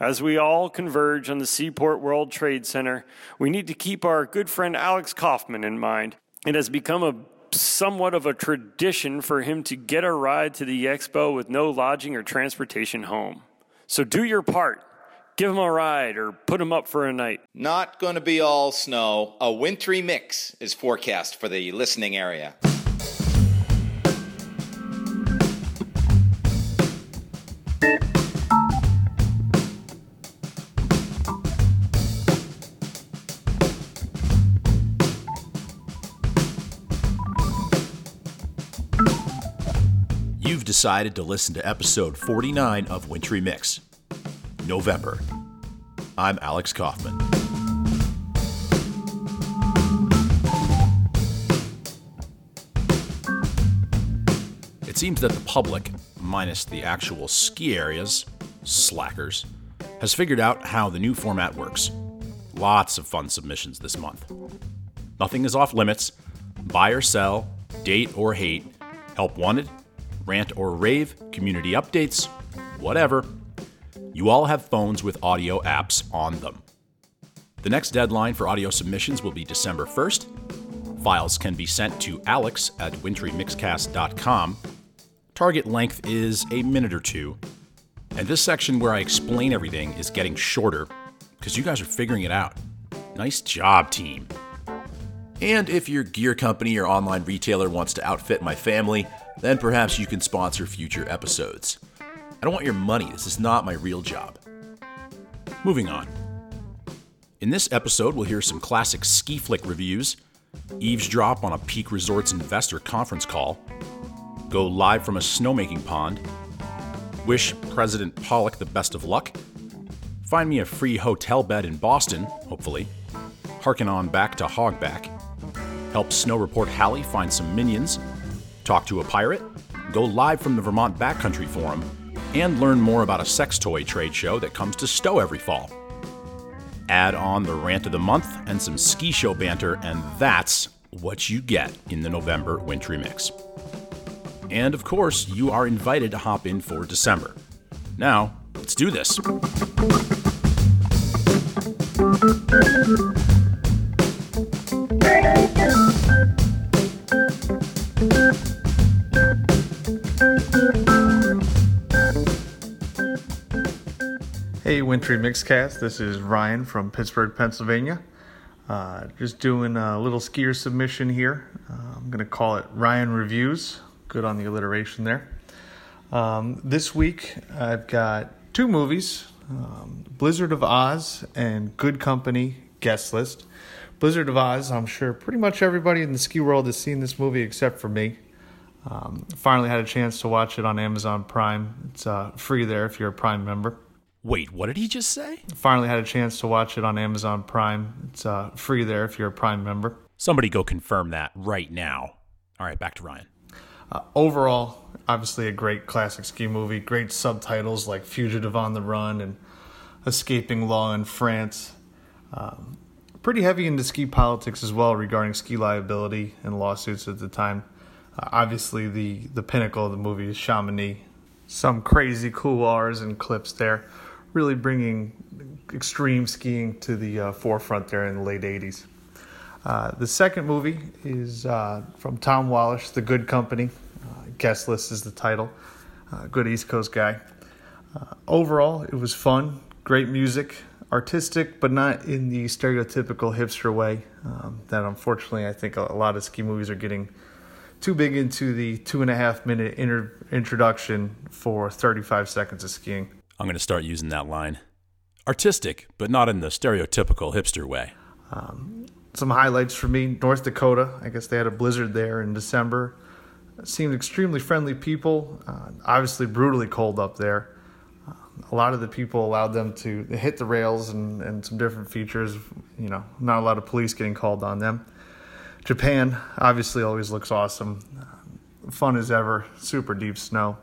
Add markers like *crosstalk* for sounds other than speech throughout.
As we all converge on the Seaport World Trade Center, we need to keep our good friend Alex Kaufman in mind. It has become a somewhat of a tradition for him to get a ride to the expo with no lodging or transportation home. So do your part. Give him a ride or put him up for a night. Not going to be all snow. A wintry mix is forecast for the listening area. Decided to listen to episode 49 of Wintry Mix, November. I'm Alex Kaufman. It seems that the public, minus the actual ski areas, slackers, has figured out how the new format works. Lots of fun submissions this month. Nothing is off limits. Buy or sell, date or hate, help wanted, rant or rave, community updates, whatever. You all have phones with audio apps on them. The next deadline for audio submissions will be December 1st. Files can be sent to alex at wintrymixcast.com. Target length is a minute or two. And this section where I explain everything is getting shorter because you guys are figuring it out. Nice job, team. And if your gear company or online retailer wants to outfit my family, then perhaps you can sponsor future episodes. I don't want your money, this is not my real job. Moving on. In this episode, we'll hear some classic ski flick reviews, eavesdrop on a Peak Resorts investor conference call, go live from a snowmaking pond, wish President Pawlak the best of luck, find me a free hotel bed in Boston, hopefully, harken on back to Hogback, help Snow Report Hallie find some minions, talk to a pirate, go live from the Vermont Backcountry Forum, and learn more about a sex toy trade show that comes to Stowe every fall. Add on the rant of the month and some ski show banter, and that's what you get in the November Wintry Mix. And of course, you are invited to hop in for December. Now, let's do this. Hey, Wintry Mixcast. This is Ryan from Pittsburgh, Pennsylvania. Uh, just doing a little skier submission here. Uh, I'm going to call it Ryan Reviews. Good on the alliteration there. Um, this week, I've got two movies um, Blizzard of Oz and Good Company Guest List. Blizzard of Oz, I'm sure pretty much everybody in the ski world has seen this movie except for me. Um, finally had a chance to watch it on Amazon Prime. It's uh, free there if you're a Prime member. Wait, what did he just say? Finally had a chance to watch it on Amazon Prime. It's uh, free there if you're a Prime member. Somebody go confirm that right now. All right, back to Ryan. Uh, overall, obviously a great classic ski movie. Great subtitles like Fugitive on the Run and Escaping Law in France. Um, pretty heavy into ski politics as well regarding ski liability and lawsuits at the time. Uh, obviously, the, the pinnacle of the movie is Chamonix. Some crazy cool couloirs and clips there really bringing extreme skiing to the uh, forefront there in the late 80s. Uh, the second movie is uh, from Tom Wallace, The Good Company. Uh, guest list is the title. Uh, good East Coast guy. Uh, overall, it was fun, great music, artistic, but not in the stereotypical hipster way um, that unfortunately I think a, lot of ski movies are getting too big into the two and a half minute inter- introduction for 35 seconds of skiing. I'm going to start using that line. Artistic, but not in the stereotypical hipster way. Um, some highlights for me North Dakota. I guess they had a blizzard there in December. Seemed extremely friendly people. Uh, obviously, brutally cold up there. Uh, a lot of the people allowed them to hit the rails and, and some different features. You know, not a lot of police getting called on them. Japan obviously always looks awesome. Uh, fun as ever. Super deep snow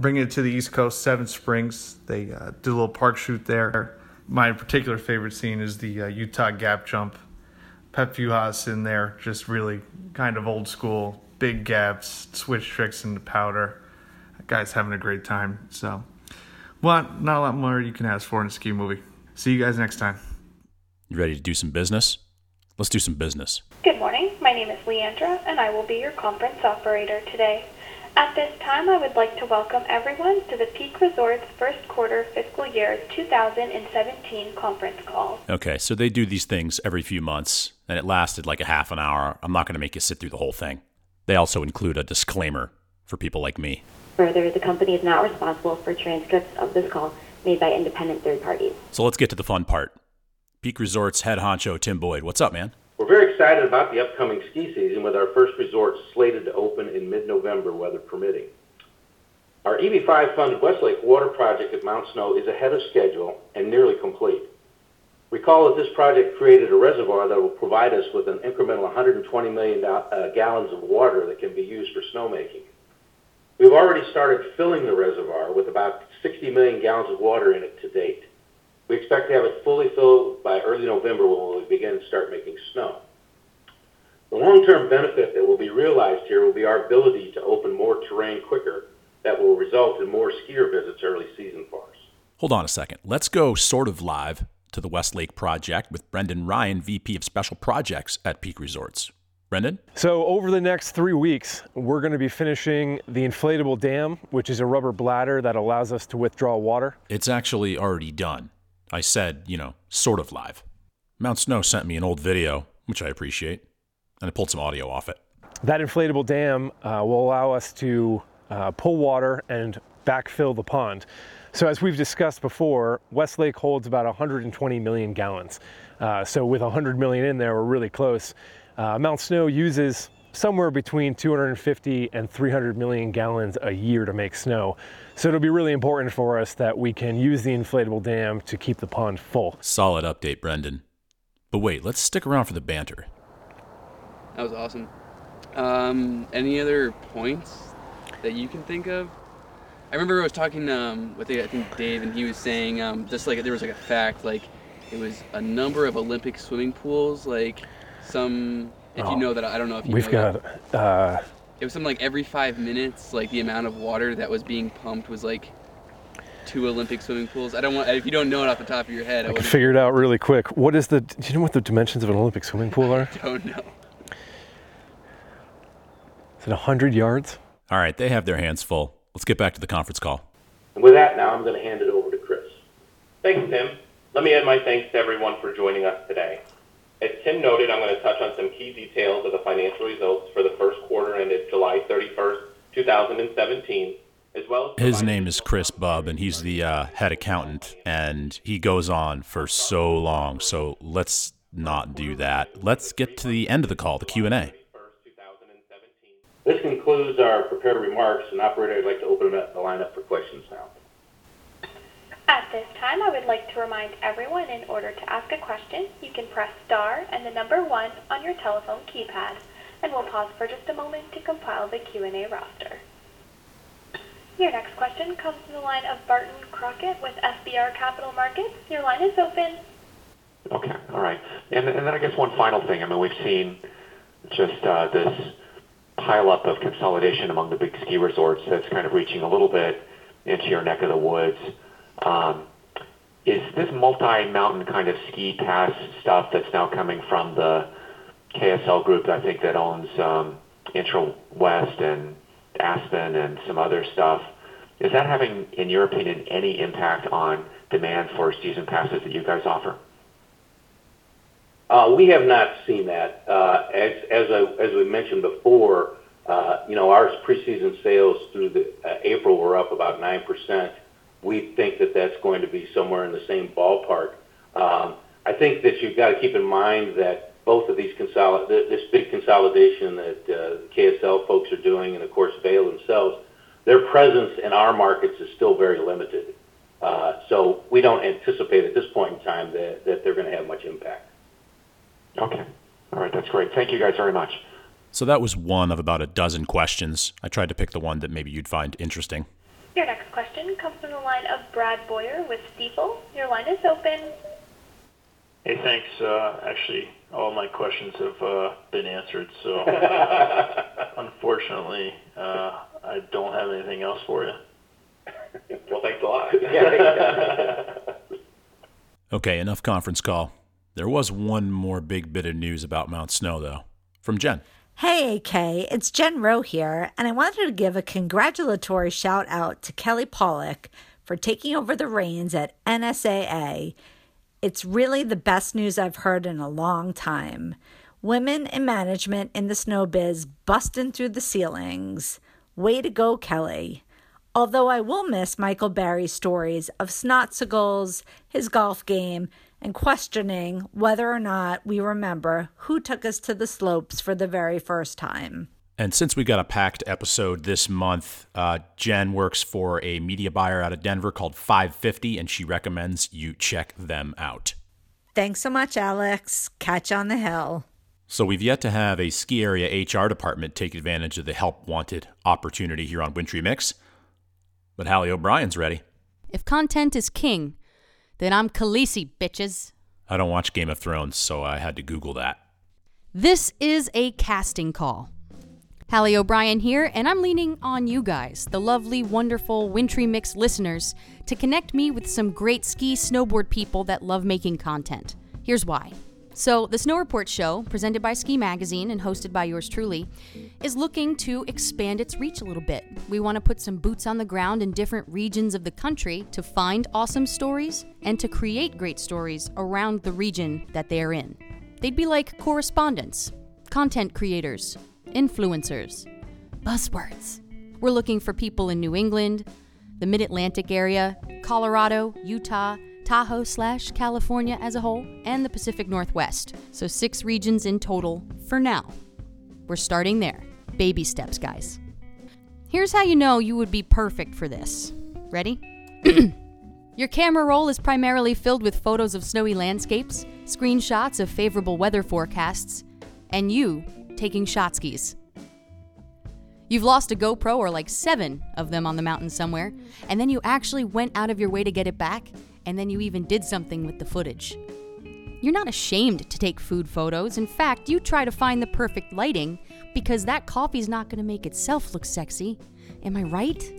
bringing it to the East Coast, Seven Springs. They uh, did a little park shoot there. My particular favorite scene is the uh, Utah gap jump. Pep Fujas in there, just really kind of old school, big gaps, switch tricks into powder. That guy's having a great time. So, Well, not a lot more you can ask for in a ski movie. See you guys next time. You ready to do some business? Let's do some business. Good morning. My name is Leandra, and I will be your conference operator today. At this time, I would like to welcome everyone to the Peak Resorts first quarter fiscal year 2017 conference call. Okay, so they do these things every few months, and it lasted like a half an hour. I'm not going to make you sit through the whole thing. They also include a disclaimer for people like me. Further, the company is not responsible for transcripts of this call made by independent third parties. So let's get to the fun part. Peak Resorts head honcho Tim Boyd, what's up, man? Excited about the upcoming ski season with our first resort slated to open in mid-November, weather permitting. Our EB5 funded Westlake Water Project at Mount Snow is ahead of schedule and nearly complete. Recall that this project created a reservoir that will provide us with an incremental 120 million uh, gallons of water that can be used for snowmaking. We've already started filling the reservoir with about 60 million gallons of water in it to date. We expect to have it fully filled by early November when we begin to start making snow. The long-term benefit that will be realized here will be our ability to open more terrain quicker that will result in more skier visits early season for us. Hold on a second. Let's go sort of live to the Westlake Project with Brendan Ryan, VP of Special Projects at Peak Resorts. Brendan? So, over the next three weeks, we're going to be finishing the inflatable dam, which is a rubber bladder that allows us to withdraw water. It's actually already done. I said, you know, sort of live. Mount Snow sent me an old video, which I appreciate, and I pulled some audio off it. That inflatable dam uh, will allow us to uh, pull water and backfill the pond. So, as we've discussed before, Westlake holds about 120 million gallons. Uh, so, with 100 million in there, we're really close. Uh, Mount Snow uses somewhere between 250 and 300 million gallons a year to make snow. So it'll be really important for us that we can use the inflatable dam to keep the pond full. Solid update, Brendan. But wait, let's stick around for the banter. That was awesome. Um, any other points that you can think of? I remember I was talking um, with I think Dave, and he was saying um, just like there was like a fact, like it was a number of Olympic swimming pools, like some. If oh, you know that, I don't know if you. We've got. Uh, it was something like every five minutes, like the amount of water that was being pumped was like two Olympic swimming pools. I don't want if you don't know it off the top of your head. I, I can figure it out really quick. What is the? Do you know what the dimensions of an Olympic swimming pool are? *laughs* I don't know. Is it hundred yards? All right, they have their hands full. Let's get back to the conference call. And with that, now I'm going to hand it over to Chris. Thanks, Tim. Let me add my thanks to everyone for joining us today. As Tim noted, I'm going to touch on some key details of the financial results for the first quarter ended July 31st, 2017, as well as His name is Chris Bub, and he's the uh, head accountant, and he goes on for so long. So let's not do that. Let's get to the end of the call, the Q&A. This concludes our prepared remarks, and operator, I'd like to open up the line up for questions now. At this time, I would like to remind everyone in order to ask a question, you can press star and the number one on your telephone keypad. And we'll pause for just a moment to compile the Q&A roster. Your next question comes from the line of Barton Crockett with FBR Capital Markets. Your line is open. Okay, all right. And, and then I guess one final thing. I mean, we've seen just uh, this pileup of consolidation among the big ski resorts that's kind of reaching a little bit into your neck of the woods. Um, is this multi-mountain kind of ski pass stuff that's now coming from the KSL group, I think that owns um, Intra West and Aspen and some other stuff. Is that having, in your opinion, any impact on demand for season passes that you guys offer? Uh, we have not seen that. Uh, as we mentioned before, uh, you know, our preseason sales through April were up about nine percent we think that that's going to be somewhere in the same ballpark. Um, I think that you've got to keep in mind that both of these this big consolidation that KSL folks are doing, and of course Vail themselves, their presence in our markets is still very limited. So we don't anticipate at this point in time that, that they're going to have much impact. Okay. All right. That's great. Thank you guys very much. So that was one of about a dozen questions. I tried to pick the one that maybe you'd find interesting. Your next question comes from the line of Brad Boyer with Stifel. Your line is open. Hey, thanks. Uh, actually, all my questions have uh, been answered, so *laughs* unfortunately, uh, I don't have anything else for you. Well, thanks a lot. *laughs* Okay, enough conference call. There was one more big bit of news about Mount Snow, though, from Jen. Hey, AK, it's Jen Rowe here, and I wanted to give a congratulatory shout out to Kelly Pawlak for taking over the reins at NSAA. It's really the best news I've heard in a long time. Women in management in the snow biz busting through the ceilings. Way to go, Kelly. Although I will miss Michael Berry's stories of snotsicles, his golf game, and questioning whether or not we remember who took us to the slopes for the very first time. And since we got a packed episode this month, uh, Jen works for a media buyer out of Denver called 550, and she recommends you check them out. Thanks so much, Alex. Catch on the hill. So we've yet to have a ski area HR department take advantage of the help wanted opportunity here on Wintry Mix. But Hallie O'Brien's ready. If content is king, then I'm Khaleesi, bitches. I don't watch Game of Thrones, so I had to Google that. This is a casting call. Hallie O'Brien here, and I'm leaning on you guys, the lovely, wonderful Wintry Mix listeners, to connect me with some great ski snowboard people that love making content. Here's why. So, the Snow Report show, presented by Ski Magazine and hosted by yours truly, is looking to expand its reach a little bit. We want to put some boots on the ground in different regions of the country to find awesome stories and to create great stories around the region that they are in. They'd be like correspondents, content creators, influencers, buzzwords. We're looking for people in New England, the Mid Atlantic area, Colorado, Utah, Tahoe slash California as a whole, and the Pacific Northwest. So, six regions in total for now. We're starting there. Baby steps, guys. Here's how you know you would be perfect for this. Ready? *clears throat* Your camera roll is primarily filled with photos of snowy landscapes, screenshots of favorable weather forecasts, and you taking shot skis. You've lost a GoPro or like seven of them on the mountain somewhere, and then you actually went out of your way to get it back, and then you even did something with the footage. You're not ashamed to take food photos. In fact, you try to find the perfect lighting because that coffee's not going to make itself look sexy. Am I right?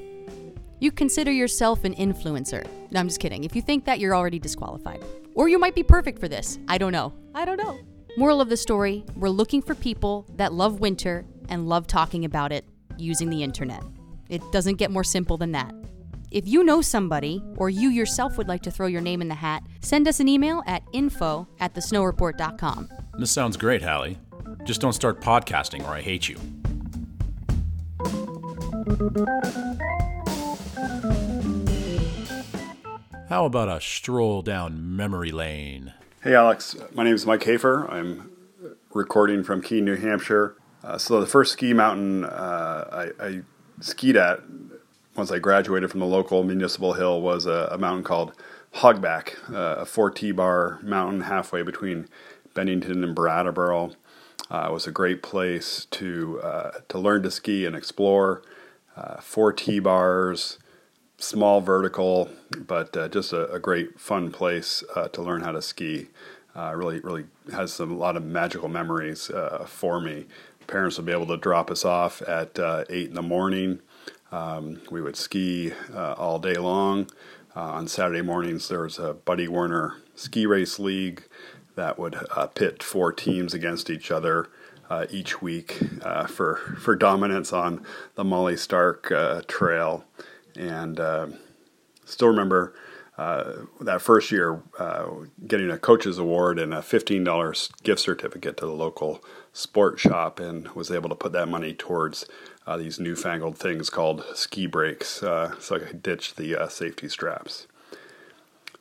You consider yourself an influencer. No, I'm just kidding. If you think that, you're already disqualified. Or you might be perfect for this. I don't know. I don't know. Moral of the story we're looking for people that love winter and love talking about it using the internet. It doesn't get more simple than that. If you know somebody, or you yourself would like to throw your name in the hat, send us an email at info at thesnowreport.com. This sounds great, Hallie. Just don't start podcasting or I hate you. How about a stroll down memory lane? Hey, Alex. My name is Mike Hafer. I'm recording from Keene, New Hampshire. Uh, so, the first ski mountain uh, I, I, skied at once I graduated from the local municipal hill was a, a mountain called Hogback, uh, a 4 T bar mountain halfway between Bennington and Brattleboro. Uh, it was a great place to, uh, to learn to ski and explore. Uh, four T bars, small vertical, but uh, just a, a, great fun place uh, to learn how to ski. Really, really has some, a lot of magical memories for me. Parents would be able to drop us off at eight in the morning. Um, we would ski uh, all day long. on Saturday mornings, there was a Buddy Werner ski race league that would pit four teams against each other. Uh, each week uh, for for dominance on the Molly Stark uh, Trail and uh, still remember uh, that first year uh, getting a coach's award and a $15 gift certificate to the local sport shop and was able to put that money towards uh, these newfangled things called ski brakes uh, so I could ditch the uh, safety straps.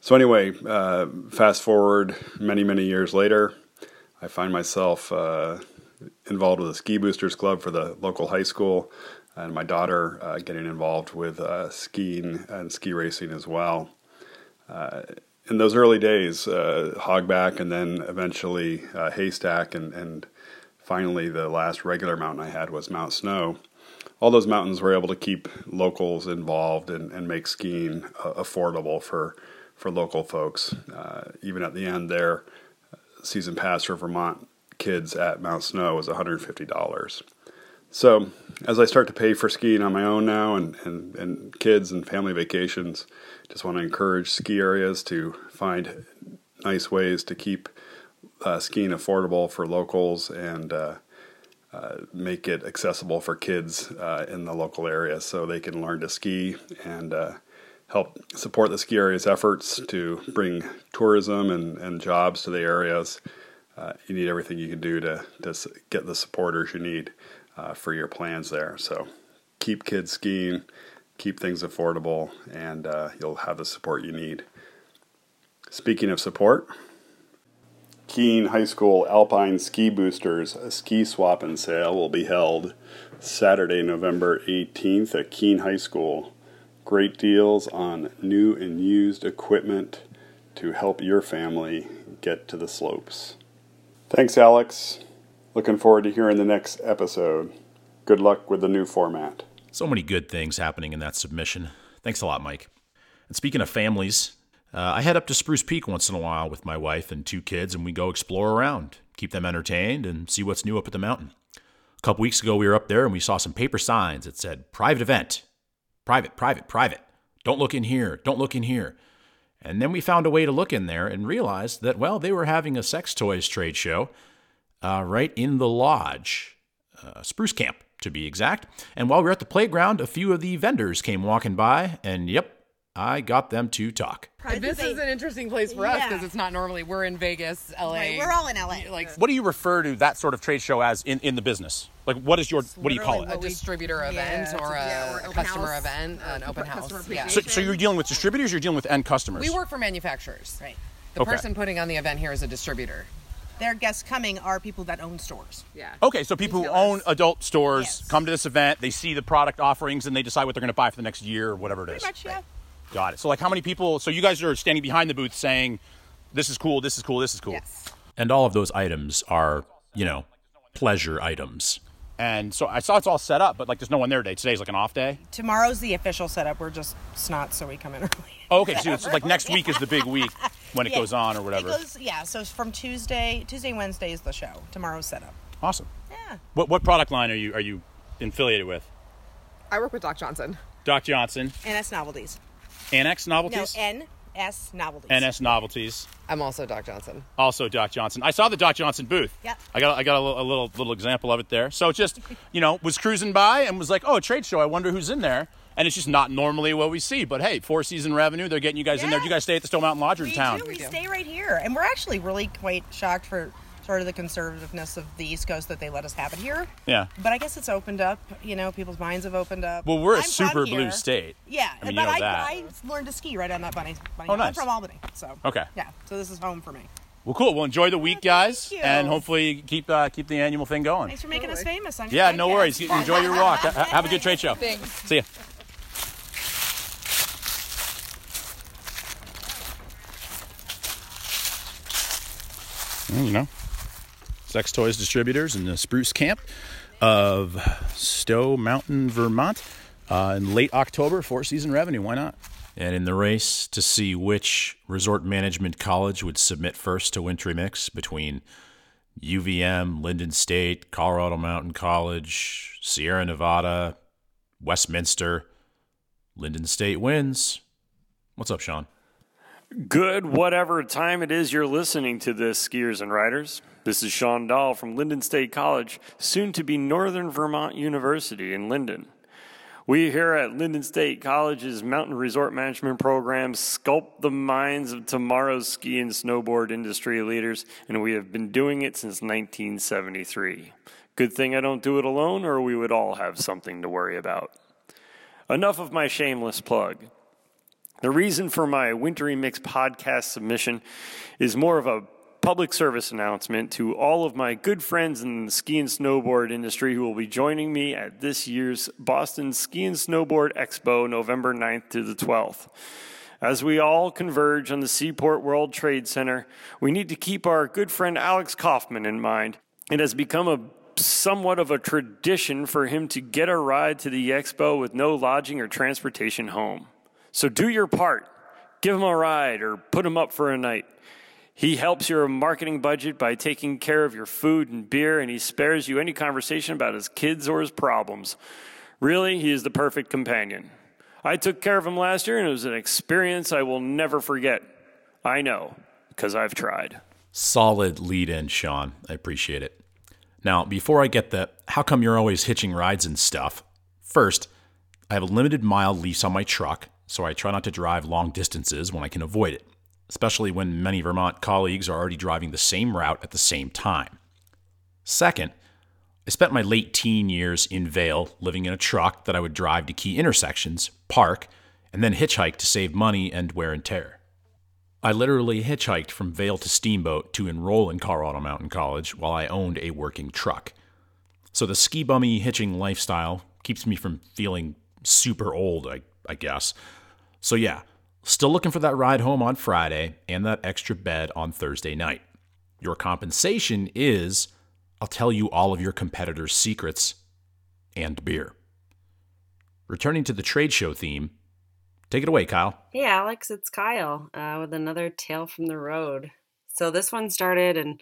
So, anyway, fast forward many, many years later, I find myself involved with the Ski Boosters Club for the local high school and my daughter uh, getting involved with uh, skiing and ski racing as well. Uh, in those early days, uh, Hogback and then eventually uh, Haystack and, and finally the last regular mountain I had was Mount Snow. All those mountains were able to keep locals involved and, and make skiing uh, affordable for, for local folks. even at the end there, season pass for Vermont kids at Mount Snow was $150. So, as I start to pay for skiing on my own now and, and, and kids and family vacations, just want to encourage ski areas to find nice ways to keep uh, skiing affordable for locals and uh, uh, make it accessible for kids uh, in the local area so they can learn to ski and uh, help support the ski area's efforts to bring tourism and, and jobs to the areas. Uh, you need everything you can do to, to get the supporters you need for your plans there. So keep kids skiing, keep things affordable, and you'll have the support you need. Speaking of support, Keene High School Alpine Ski Boosters ski swap and sale will be held Saturday, November 18th at Keene High School. Great deals on new and used equipment to help your family get to the slopes. Thanks, Alex. Looking forward to hearing the next episode. Good luck with the new format. So many good things happening in that submission. Thanks a lot, Mike. And speaking of families, uh, I head up to Spruce Peak once in a while with my wife and two kids, and we go explore around, keep them entertained, and see what's new up at the mountain. A couple weeks ago, we were up there and we saw some paper signs that said private event. Private, private, private. Don't look in here. Don't look in here. And then we found a way to look in there and realized that, well, they were having a sex toys trade show uh, right in the lodge, uh, Spruce Camp to be exact. And while we were at the playground, a few of the vendors came walking by, and yep, I got them to talk. This is an interesting place for us because it's not normally we're in Vegas, LA. Right, we're all in LA. Like What do you refer to that sort of trade show as in, in the business? Like, what is your what do you call it? a it? distributor event Yeah, or a yeah, or customer house. event, uh, an open house. Yeah. So, so you're dealing with distributors, you're dealing with end customers. We work for manufacturers. Right. The Okay. person putting on the event here is a distributor. Their guests coming are people that own stores. Yeah. Okay, so people who own adult stores come to this event, they see the product offerings, and they decide what they're going to buy for the next year or whatever it is. Pretty much, yeah. Got it. So, like, how many people? So, you guys are standing behind the booth saying, "This is cool. This is cool. This is cool." Yes. And all of those items are, you know, pleasure items. And so I saw it's all set up, but like, there's no one there today. Today's like an off day. Tomorrow's the official setup. We're just snot, so we come in *laughs* early. Oh, okay, so it's like next week is the big week when it Yeah. goes on or whatever. It goes, yeah, so from Tuesday, Tuesday, Wednesday is the show. Tomorrow's setup. Awesome. Yeah. What what product line are you are you affiliated with? I work with Doc Johnson. Doc Johnson, NS Novelties. Annex Novelties, No, NS Novelties. NS Novelties. I'm also Doc Johnson. Also, Doc Johnson. I saw the Doc Johnson booth. Yeah. I got I got a little, a little little example of it there. So just *laughs* you know was cruising by and was like, oh, a trade show. I wonder who's in there. And it's just not normally what we see. But hey, four season revenue. They're getting you guys in there. Do you guys stay at the Stowe Mountain Lodge or in We town? do. We stay right here, and we're actually really quite shocked for sort of the conservativeness of the East Coast that they let us have it here. Yeah. But I guess it's opened up. You know, people's minds have opened up. Well, we're a I'm from super blue here. state. Yeah, I mean, but you know I, that. I learned to ski right on that bunny. bunny Oh, I'm from Albany, so Okay. Yeah, so this is home for me. Well, cool. Well, enjoy the week, guys, you. and hopefully keep uh, keep the annual thing going. Thanks for making us famous. On your Yeah, no worries. Enjoy your walk. Have a good trade show. Thanks. See ya. Well, you know, sex toys distributors in the Spruce Camp of Stowe Mountain, Vermont, uh, in late October, four season revenue. Why not? And in the race to see which resort management college would submit first to Wintry Mix between UVM, Lyndon State, Colorado Mountain College, Sierra Nevada, Westminster, Lyndon State wins. What's up, Sean? Good, whatever time it is you're listening to this, skiers and riders. This is Sean Dahl from Lyndon State College, soon to be Northern Vermont University in Lyndon. We here at Lyndon State College's Mountain Resort Management Program sculpt the minds of tomorrow's ski and snowboard industry leaders, and we have been doing it since 1973. Good thing I don't do it alone, or we would all have something to worry about. Enough of my shameless plug. The reason for my Wintry Mix podcast submission is more of a public service announcement to all of my good friends in the ski and snowboard industry who will be joining me at this year's Boston Ski and Snowboard Expo, November 9th to the 12th. As we all converge on the Seaport World Trade Center, we need to keep our good friend Alex Kaufman in mind. It has become a somewhat of a tradition for him to get a ride to the expo with no lodging or transportation home. So do your part. Give him a ride or put him up for a night. He helps your marketing budget by taking care of your food and beer, and he spares you any conversation about his kids or his problems. Really, he is the perfect companion. I took care of him last year, and it was an experience I will never forget. I know, because I've tried. Solid lead in, Sean. I appreciate it. Now, before I get the how come you're always hitching rides and stuff, first, I have a limited mile lease on my truck, so I try not to drive long distances when I can avoid it, especially when many Vermont colleagues are already driving the same route at the same time. Second, I spent my late teen years in Vail living in a truck that I would drive to key intersections, park, and then hitchhike to save money and wear and tear. I literally hitchhiked from Vail to Steamboat to enroll in Colorado Mountain College while I owned a working truck. So the ski bummy hitching lifestyle keeps me from feeling super old, I, I guess. So yeah, still looking for that ride home on Friday and that extra bed on Thursday night. Your compensation is I'll tell you all of your competitors' secrets and beer. Returning to the trade show theme, Take it away, Kyle. Hey, Alex, it's Kyle uh, with another tale from the road. So this one started in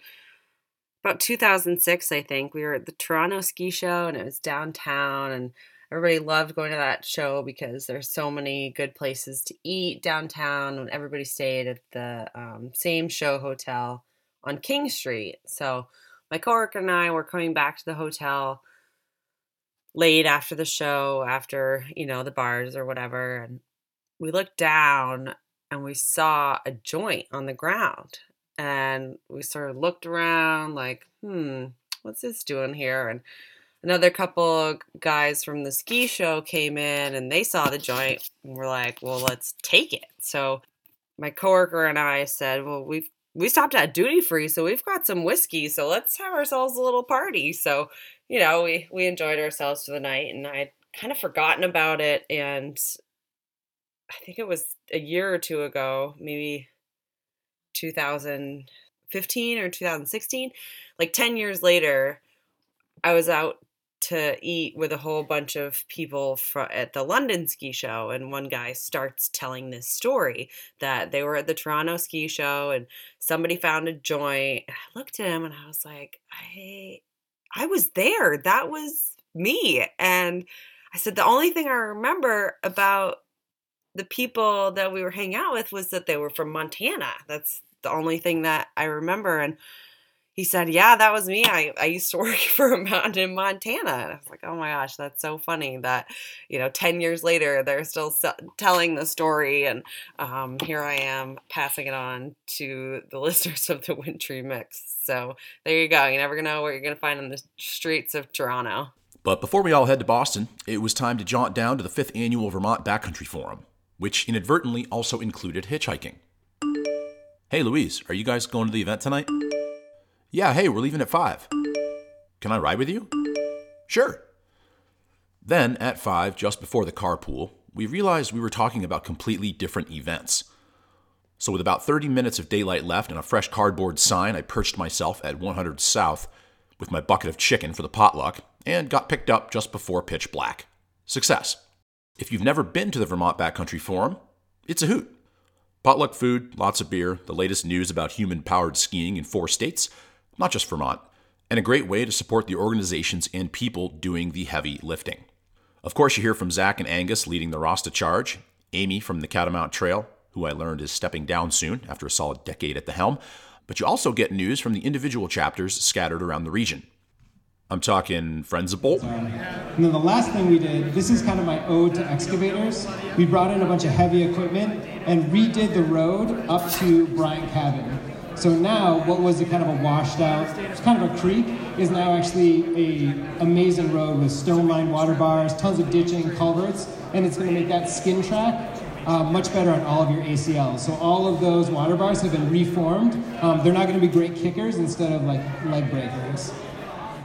about 2006, I think. We were at the Toronto Ski Show, and it was downtown, and everybody loved going to that show because there's so many good places to eat downtown. And everybody stayed at the um, same show hotel on King Street. So my coworker and I were coming back to the hotel late after the show, after you know the bars or whatever, and we looked down and we saw a joint on the ground. And we sort of looked around like, hmm, what's this doing here? And another couple of guys from the ski show came in and they saw the joint and we're like, well, let's take it. So my coworker and I said, well, we've we stopped at duty free, so we've got some whiskey, so let's have ourselves a little party. So, you know, we we enjoyed ourselves for the night, and I'd kind of forgotten about it, and I think it was a year or two ago, maybe 2015 or 2016, like 10 years later, I was out to eat with a whole bunch of people fr- at the London ski show and one guy starts telling this story that they were at the Toronto ski show and somebody found a joint. And I looked at him and I was like, "I I was there. That was me." And I said the only thing I remember about the people that we were hanging out with was that they were from Montana. That's the only thing that I remember. And he said, Yeah, that was me. I, I used to *laughs* work for a mountain in Montana. And I was like, Oh my gosh, that's so funny that, you know, 10 years later, they're still telling the story. And um, here I am passing it on to the *laughs* listeners of the Wintry Mix. So there you go. You never know what you're going to find on the streets of Toronto. But before we all head to Boston, it was time to jaunt down to the fifth annual Vermont Backcountry Forum which inadvertently also included hitchhiking. Hey, Louise, are you guys going to the event tonight? Yeah, hey, we're leaving at 5. Can I ride with you? Sure. Then, at 5, just before the carpool, we realized we were talking about completely different events. So, with about 30 minutes of daylight left and a fresh cardboard sign, I perched myself at 100 South with my bucket of chicken for the potluck and got picked up just before pitch black. Success. If you've never been to the Vermont Backcountry Forum, it's a hoot. Potluck food, lots of beer, the latest news about human powered skiing in four states, not just Vermont, and a great way to support the organizations and people doing the heavy lifting. Of course, you hear from Zach and Angus leading the Rasta charge, Amy from the Catamount Trail, who I learned is stepping down soon after a solid decade at the helm, but you also get news from the individual chapters scattered around the region. I'm talking Friends of Bolton. And then the last thing we did, this is kind of my ode to excavators. We brought in a bunch of heavy equipment and redid the road up to Bryant Cabin. So now, what was a kind of a washed out, it's kind of a creek, is now actually a amazing road with stone-lined water bars, tons of ditching, culverts, and it's going to make that skin track uh, much better on all of your ACLs. So all of those water bars have been reformed. Um, they're not going to be great kickers instead of like leg breakers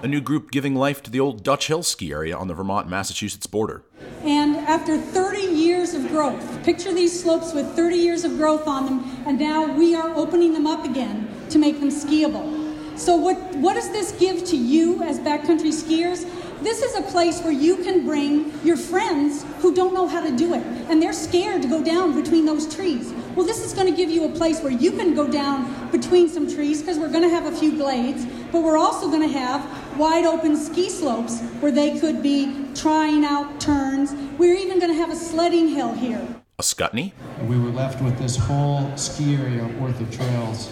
a new group giving life to the old Dutch Hill ski area on the Vermont Massachusetts border. And after 30 years of growth, picture these slopes with 30 years of growth on them, and now we are opening them up again to make them skiable. So, what, what does this give to you as backcountry skiers? This is a place where you can bring your friends who don't know how to do it, and they're scared to go down between those trees. Well, this is going to give you a place where you can go down between some trees because we're going to have a few glades, but we're also going to have wide open ski slopes where they could be trying out turns. We're even going to have a sledding hill here. Ascutney? We were left with this whole ski area worth of trails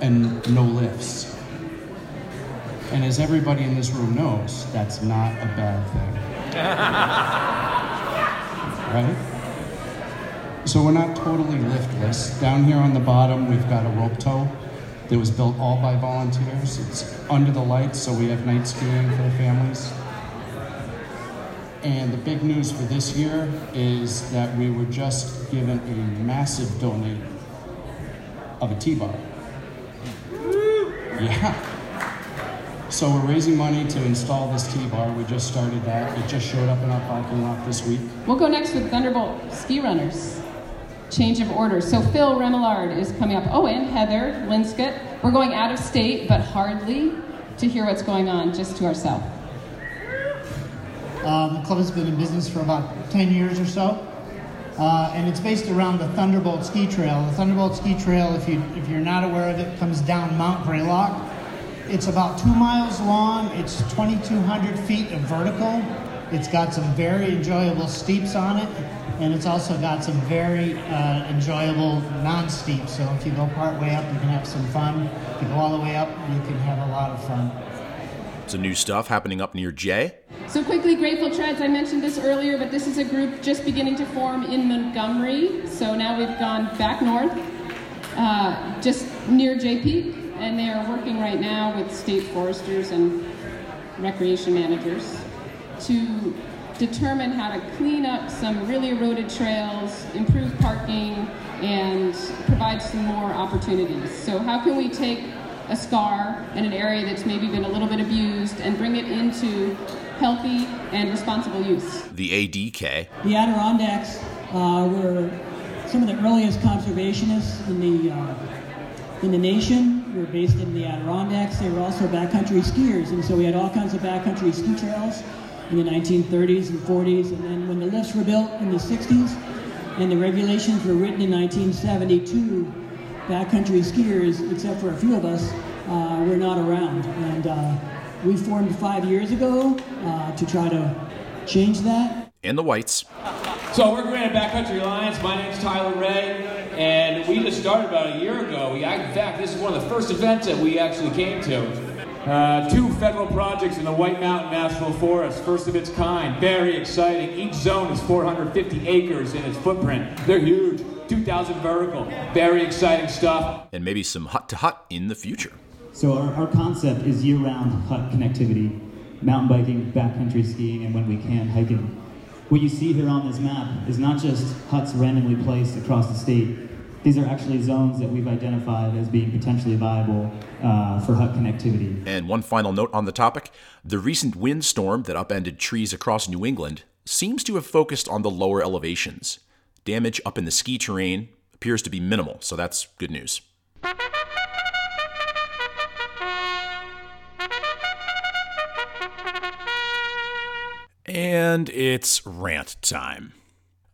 and no lifts. And as everybody in this room knows, that's not a bad thing. *laughs* right? So we're not totally liftless. Down here on the bottom, we've got a rope tow that was built all by volunteers. It's under the lights, so we have night skiing for the families. And the big news for this year is that we were just given a massive donate of a T-bar. Yeah. So we're raising money to install this T-bar. We just started that. It just showed up in our parking lot this week. We'll go next with Thunderbolt Ski Runners. Change of order. So Phil Remillard is coming up. Oh, and Heather Linscott. We're going out of state, but hardly to hear what's going on, just to ourselves. Uh, the club has been in business for about 10 years or so. Uh, and it's based around the Thunderbolt Ski Trail. The Thunderbolt Ski Trail, if, you, if you're not aware of it, comes down Mount Greylock. It's about two miles long. It's 2,200 feet of vertical. It's got some very enjoyable steeps on it, and it's also got some very uh, enjoyable non steeps. So if you go part way up, you can have some fun. If you go all the way up, you can have a lot of fun. Some new stuff happening up near Jay. So quickly, Grateful Treads. I mentioned this earlier, but this is a group just beginning to form in Montgomery. So now we've gone back north, uh, just near Peak, and they are working right now with state foresters and recreation managers to determine how to clean up some really eroded trails, improve parking, and provide some more opportunities. So how can we take a scar and an area that's maybe been a little bit abused and bring it into healthy and responsible use? The ADK. The Adirondacks uh, were some of the earliest conservationists in the uh, in the nation. We were based in the Adirondacks. They were also backcountry skiers, and so we had all kinds of backcountry ski trails in the 1930s and 40s. And then when the lifts were built in the 60s and the regulations were written in 1972, backcountry skiers, except for a few of us, uh, were not around. And uh, we formed five years ago uh, to try to change that. And the Whites. So we're Granite Backcountry Alliance. My name's Tyler Ray, and we just started about a year ago. We, in fact, this is one of the first events that we actually came to. Uh, two federal projects in the White Mountain National Forest, first of its kind, very exciting. Each zone is 450 acres in its footprint. They're huge, 2,000 vertical, very exciting stuff. And maybe some hut to hut in the future. So our, our concept is year-round hut connectivity, mountain biking, backcountry skiing, and when we can, hiking. What you see here on this map is not just huts randomly placed across the state. These are actually zones that we've identified as being potentially viable uh, for hut connectivity. And one final note on the topic the recent windstorm that upended trees across New England seems to have focused on the lower elevations. Damage up in the ski terrain appears to be minimal, so that's good news. And it's rant time.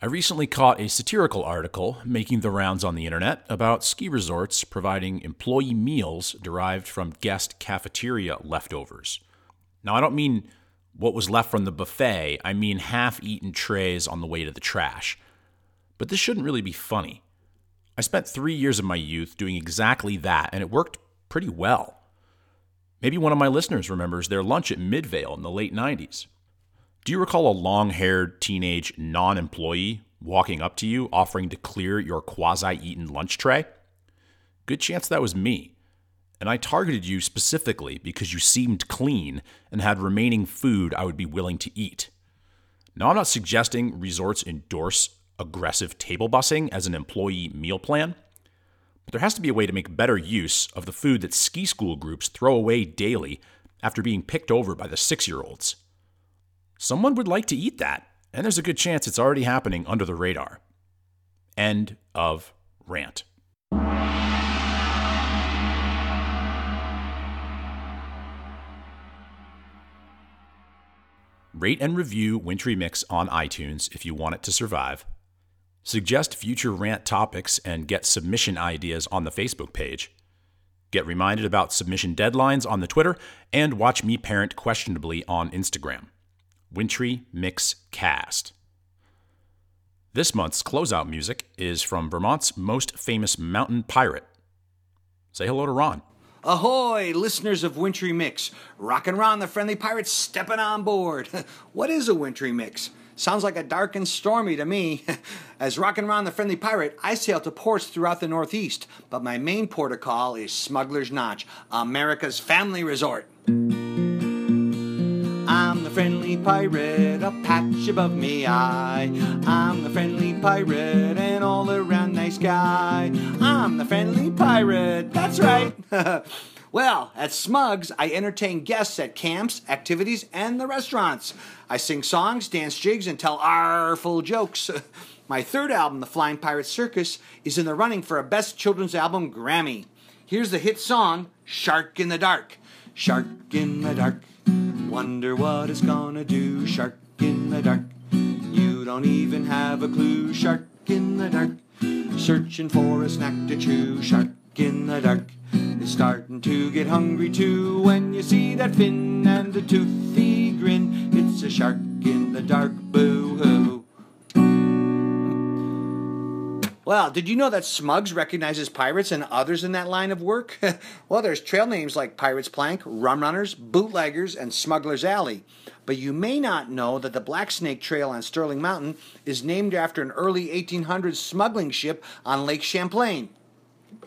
I recently caught a satirical article making the rounds on the internet about ski resorts providing employee meals derived from guest cafeteria leftovers. Now, I don't mean what was left from the buffet, I mean half eaten trays on the way to the trash. But this shouldn't really be funny. I spent three years of my youth doing exactly that, and it worked pretty well. Maybe one of my listeners remembers their lunch at Mid-Vail in the late 90s. Do you recall a long haired teenage non employee walking up to you offering to clear your quasi eaten lunch tray? Good chance that was me. And I targeted you specifically because you seemed clean and had remaining food I would be willing to eat. Now, I'm not suggesting resorts endorse aggressive table busing as an employee meal plan, but there has to be a way to make better use of the food that ski school groups throw away daily after being picked over by the six year olds. Someone would like to eat that, and there's a good chance it's already happening under the radar. End of rant. Rate and review Wintry Mix on iTunes if you want it to survive. Suggest future rant topics and get submission ideas on the Facebook page. Get reminded about submission deadlines on the Twitter and watch me parent questionably on Instagram. Wintry Mix Cast. This month's closeout music is from Vermont's most famous mountain pirate. Say hello to Ron. Ahoy, listeners of Wintry Mix. Rockin' Ron, the friendly pirate, stepping on board. *laughs* what is a wintry mix? Sounds like a dark and stormy to me. *laughs* As Rockin' Ron, the friendly pirate, I sail to ports throughout the Northeast, but my main port of call is Smuggler's Notch, America's family resort. I'm the friendly pirate, a patch above me eye. I'm the friendly pirate, and all around nice guy. I'm the friendly pirate, that's right. *laughs* well, at Smugs, I entertain guests at camps, activities, and the restaurants. I sing songs, dance jigs, and tell artful jokes. *laughs* My third album, The Flying Pirate Circus, is in the running for a Best Children's Album Grammy. Here's the hit song, Shark in the Dark. Shark in the dark. Wonder what it's gonna do. Shark in the dark. You don't even have a clue. Shark in the dark. Searching for a snack to chew. Shark in the dark. It's starting to get hungry too. When you see that fin and the toothy grin, it's a shark in the dark. Boo Well, did you know that Smugs recognizes pirates and others in that line of work? *laughs* well, there's trail names like Pirates Plank, Rum Runners, Bootleggers, and Smuggler's Alley. But you may not know that the Black Snake Trail on Sterling Mountain is named after an early 1800s smuggling ship on Lake Champlain.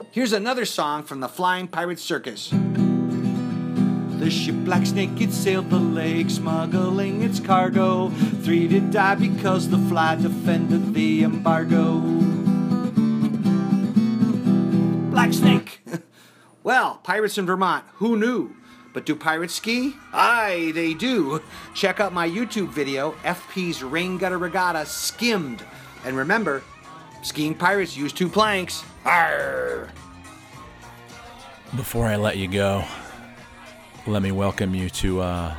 Here's another song from the Flying Pirate Circus. The ship Black Snake it sailed the lake, smuggling its cargo. Three did die because the flag defended the embargo. Black Snake. *laughs* well, pirates in Vermont, who knew? But do pirates ski? Aye, they do. Check out my YouTube video, FP's Rain Gutter Regatta Skimmed. And remember, skiing pirates use two planks. Arr! Before I let you go, let me welcome you to uh,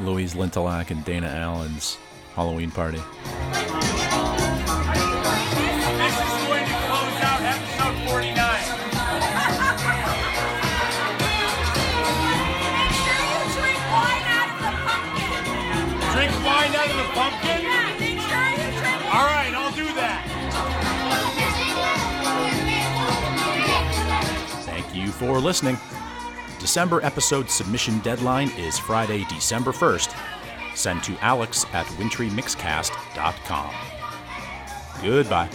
Louise Lintelak and Dana Allen's Halloween party. For listening. December episode submission deadline is Friday, December 1st. Send to alex at wintrymixcast.com. Goodbye.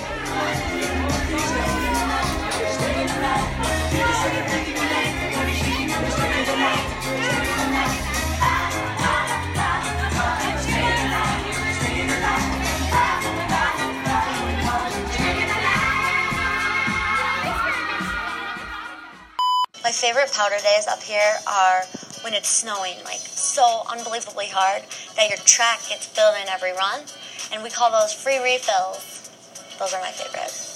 Favorite powder days up here are when it's snowing, like so unbelievably hard that your track gets filled in every run. And we call those free refills. Those are my favorite.